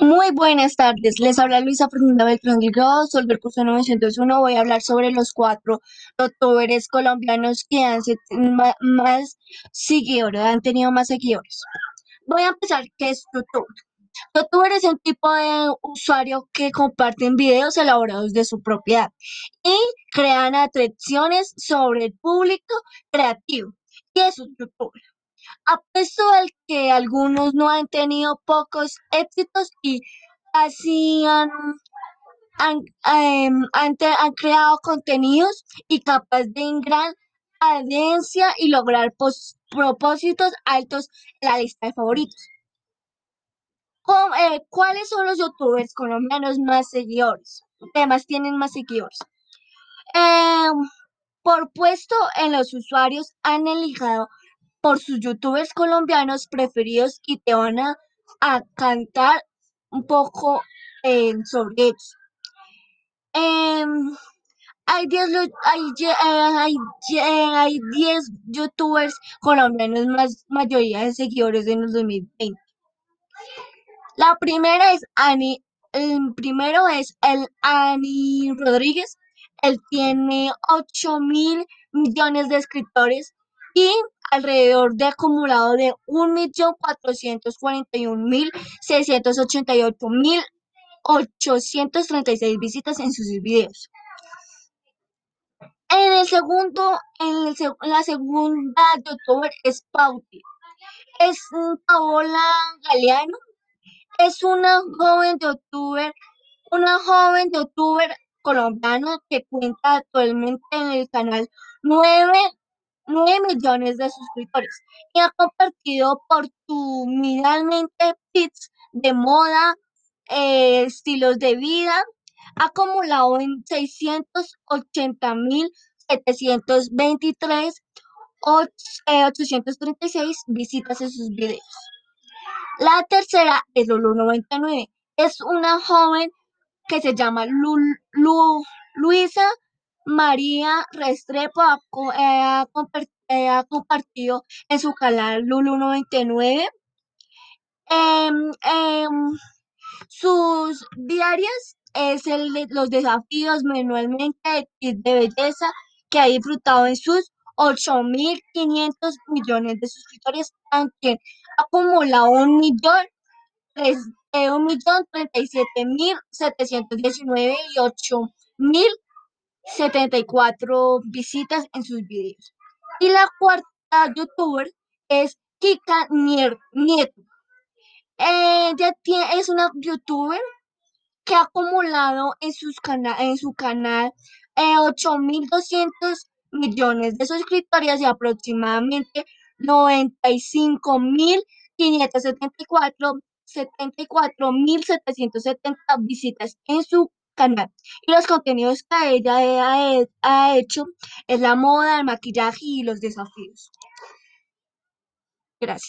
Muy buenas tardes, les habla Luisa Fernanda Beltrán Delgado, soy del curso 901. Voy a hablar sobre los cuatro youtubers colombianos que han más seguidores, han tenido más seguidores. Voy a empezar, ¿qué es YouTube? YouTuber es un tipo de usuario que comparten videos elaborados de su propiedad y crean atracciones sobre el público creativo. ¿Qué es un youtuber? Apuesto al que algunos no han tenido pocos éxitos y así han, em, han, creado contenidos y capaz de gran audiencia y lograr propósitos altos en la lista de favoritos. Eh, ¿Cuáles son los youtubers colombianos más seguidores? Además tienen más seguidores. Em, por puesto en los usuarios han elegido por sus youtubers colombianos preferidos y te van a, cantar un poco eh, sobre ellos. Em, hay 10 hay, hay, youtubers colombianos más mayoría de seguidores en el 2020. La primera es Ani, el primero es el Ani Rodríguez, él tiene 8 mil millones de escritores y alrededor de acumulado de 1.441.688.836 visitas en sus videos. En el segundo, en, la segunda youtuber es Pauti. Es Paola Galeano. Es una joven youtuber, una joven youtuber colombiana que cuenta actualmente en el canal 9 9 millones de suscriptores y ha compartido por tu miralmente tips de moda, eh, estilos de vida, ha acumulado en 680.723 836 eh, visitas en sus videos. La tercera es Lulu99. Es una joven que se llama Luisa María Restrepo ha, compartido en su canal Lulu99 em, em, sus diarias es el de los desafíos manualmente de, belleza que ha disfrutado en sus 8.500 millones de suscriptores, aunque ha acumulado un millón, eh, un millón mil y ocho mil 74 visitas en sus videos. Y la cuarta youtuber es Kika Nieto. Ella tiene, es una youtuber que ha acumulado en, sus en su canal eh, 8.200 millones de suscriptores y aproximadamente 95.574 74.770 visitas en su canal. Y los contenidos que ella ha hecho es la moda, el maquillaje y los desafíos. Gracias.